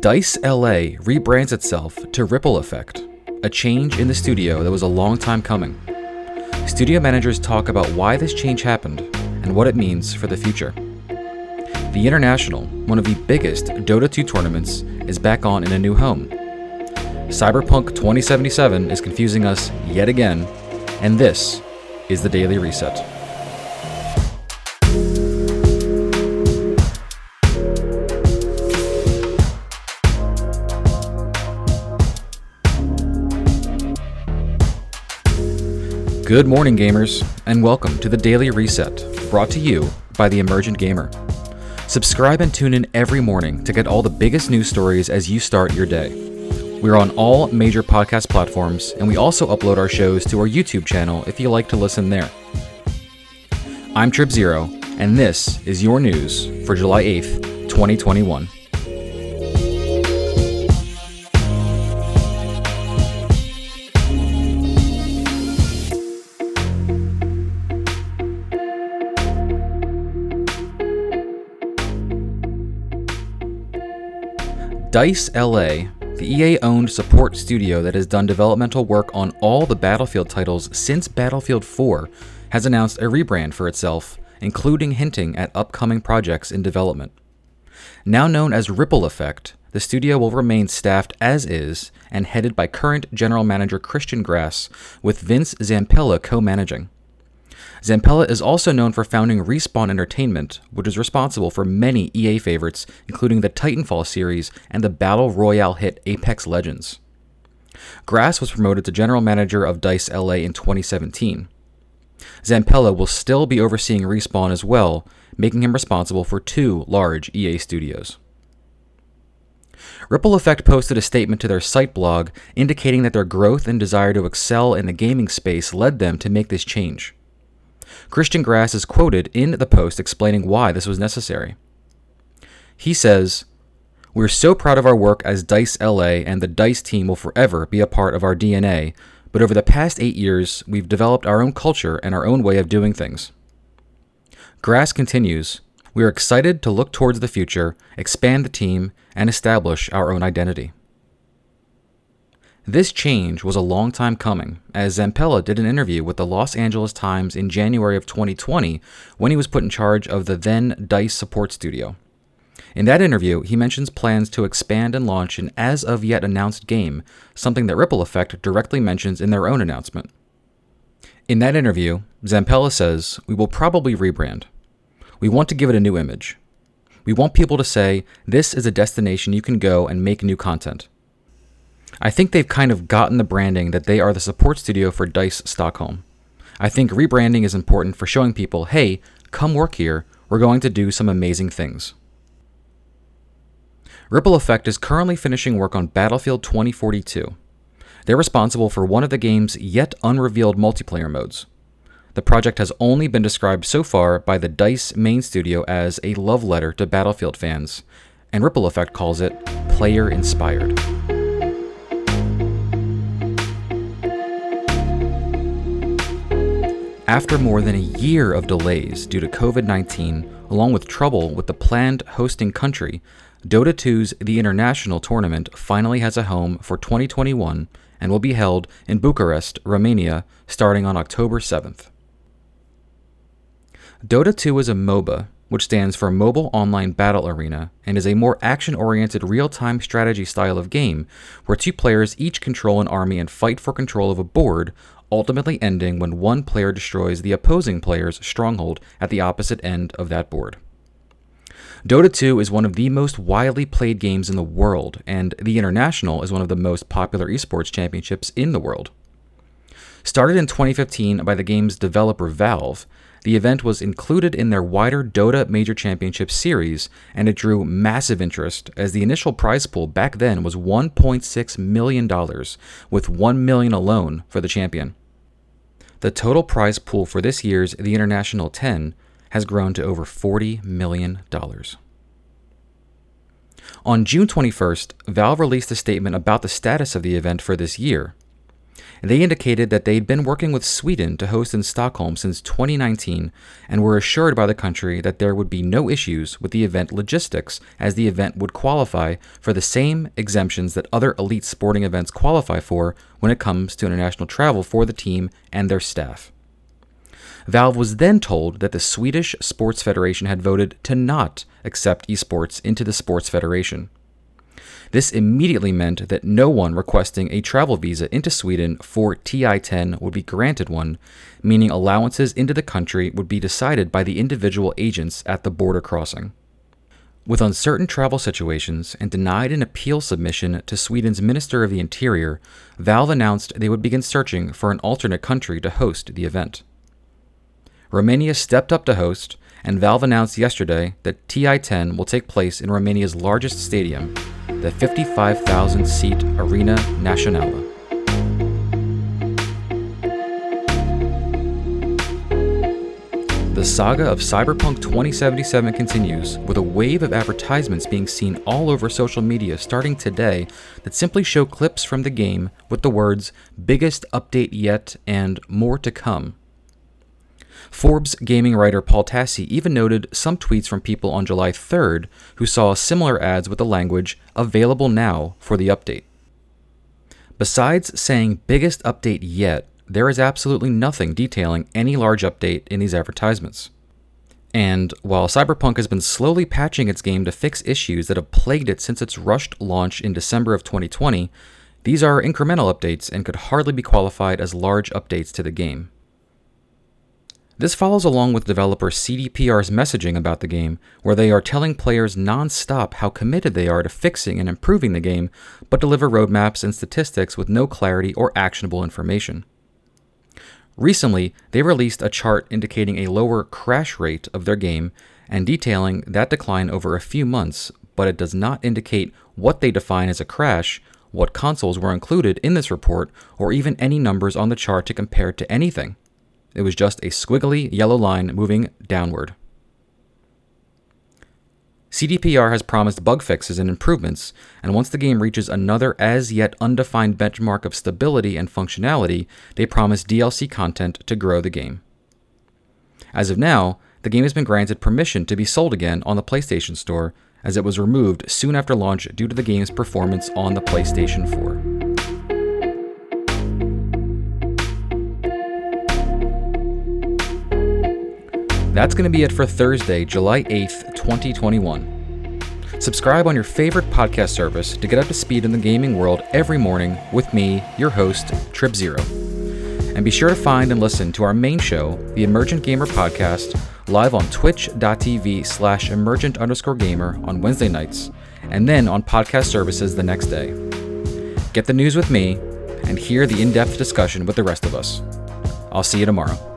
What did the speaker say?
DICE LA rebrands itself to Ripple Effect, a change in the studio that was a long time coming. Studio managers talk about why this change happened and what it means for the future. The International, one of the biggest Dota 2 tournaments, is back on in a new home. Cyberpunk 2077 is confusing us yet again, and this is the Daily Reset. Good morning, gamers, and welcome to the Daily Reset, brought to you by the Emergent Gamer. Subscribe and tune in every morning to get all the biggest news stories as you start your day. We're on all major podcast platforms, and we also upload our shows to our YouTube channel if you like to listen there. I'm Trip Zero, and this is your news for July 8th, 2021. DICE LA, the EA owned support studio that has done developmental work on all the Battlefield titles since Battlefield 4, has announced a rebrand for itself, including hinting at upcoming projects in development. Now known as Ripple Effect, the studio will remain staffed as is and headed by current general manager Christian Grass, with Vince Zampella co managing. Zampella is also known for founding Respawn Entertainment, which is responsible for many EA favorites, including the Titanfall series and the battle royale hit Apex Legends. Grass was promoted to general manager of DICE LA in 2017. Zampella will still be overseeing Respawn as well, making him responsible for two large EA studios. Ripple Effect posted a statement to their site blog indicating that their growth and desire to excel in the gaming space led them to make this change. Christian Grass is quoted in the post explaining why this was necessary. He says, We're so proud of our work as DICE LA, and the DICE team will forever be a part of our DNA, but over the past eight years, we've developed our own culture and our own way of doing things. Grass continues, We are excited to look towards the future, expand the team, and establish our own identity. This change was a long time coming, as Zampella did an interview with the Los Angeles Times in January of 2020 when he was put in charge of the then DICE support studio. In that interview, he mentions plans to expand and launch an as of yet announced game, something that Ripple Effect directly mentions in their own announcement. In that interview, Zampella says, We will probably rebrand. We want to give it a new image. We want people to say, This is a destination you can go and make new content. I think they've kind of gotten the branding that they are the support studio for DICE Stockholm. I think rebranding is important for showing people, hey, come work here, we're going to do some amazing things. Ripple Effect is currently finishing work on Battlefield 2042. They're responsible for one of the game's yet unrevealed multiplayer modes. The project has only been described so far by the DICE main studio as a love letter to Battlefield fans, and Ripple Effect calls it player inspired. After more than a year of delays due to COVID 19, along with trouble with the planned hosting country, Dota 2's The International tournament finally has a home for 2021 and will be held in Bucharest, Romania, starting on October 7th. Dota 2 is a MOBA, which stands for Mobile Online Battle Arena, and is a more action oriented real time strategy style of game where two players each control an army and fight for control of a board, ultimately ending when one player destroys the opposing player's stronghold at the opposite end of that board. Dota 2 is one of the most widely played games in the world, and the International is one of the most popular esports championships in the world. Started in 2015 by the game's developer Valve, the event was included in their wider Dota Major Championship series, and it drew massive interest as the initial prize pool back then was $1.6 million, with 1 million alone for the champion. The total prize pool for this year's The International 10 has grown to over $40 million. On June 21st, Valve released a statement about the status of the event for this year. They indicated that they'd been working with Sweden to host in Stockholm since 2019 and were assured by the country that there would be no issues with the event logistics, as the event would qualify for the same exemptions that other elite sporting events qualify for when it comes to international travel for the team and their staff. Valve was then told that the Swedish Sports Federation had voted to not accept esports into the Sports Federation. This immediately meant that no one requesting a travel visa into Sweden for TI 10 would be granted one, meaning allowances into the country would be decided by the individual agents at the border crossing. With uncertain travel situations and denied an appeal submission to Sweden's Minister of the Interior, Valve announced they would begin searching for an alternate country to host the event. Romania stepped up to host, and Valve announced yesterday that TI 10 will take place in Romania's largest stadium, the 55,000 seat Arena Națională. The saga of Cyberpunk 2077 continues, with a wave of advertisements being seen all over social media starting today that simply show clips from the game with the words, biggest update yet and more to come. Forbes gaming writer Paul Tassi even noted some tweets from people on July 3rd who saw similar ads with the language available now for the update. Besides saying biggest update yet, there is absolutely nothing detailing any large update in these advertisements. And while Cyberpunk has been slowly patching its game to fix issues that have plagued it since its rushed launch in December of 2020, these are incremental updates and could hardly be qualified as large updates to the game. This follows along with developer CDPR's messaging about the game, where they are telling players non-stop how committed they are to fixing and improving the game, but deliver roadmaps and statistics with no clarity or actionable information. Recently, they released a chart indicating a lower crash rate of their game and detailing that decline over a few months, but it does not indicate what they define as a crash, what consoles were included in this report, or even any numbers on the chart to compare to anything. It was just a squiggly yellow line moving downward. CDPR has promised bug fixes and improvements, and once the game reaches another as yet undefined benchmark of stability and functionality, they promise DLC content to grow the game. As of now, the game has been granted permission to be sold again on the PlayStation Store, as it was removed soon after launch due to the game's performance on the PlayStation 4. That's going to be it for Thursday, July 8th, 2021. Subscribe on your favorite podcast service to get up to speed in the gaming world every morning with me, your host, Trip Zero. And be sure to find and listen to our main show, the Emergent Gamer Podcast, live on twitch.tv slash emergent underscore gamer on Wednesday nights, and then on podcast services the next day. Get the news with me and hear the in depth discussion with the rest of us. I'll see you tomorrow.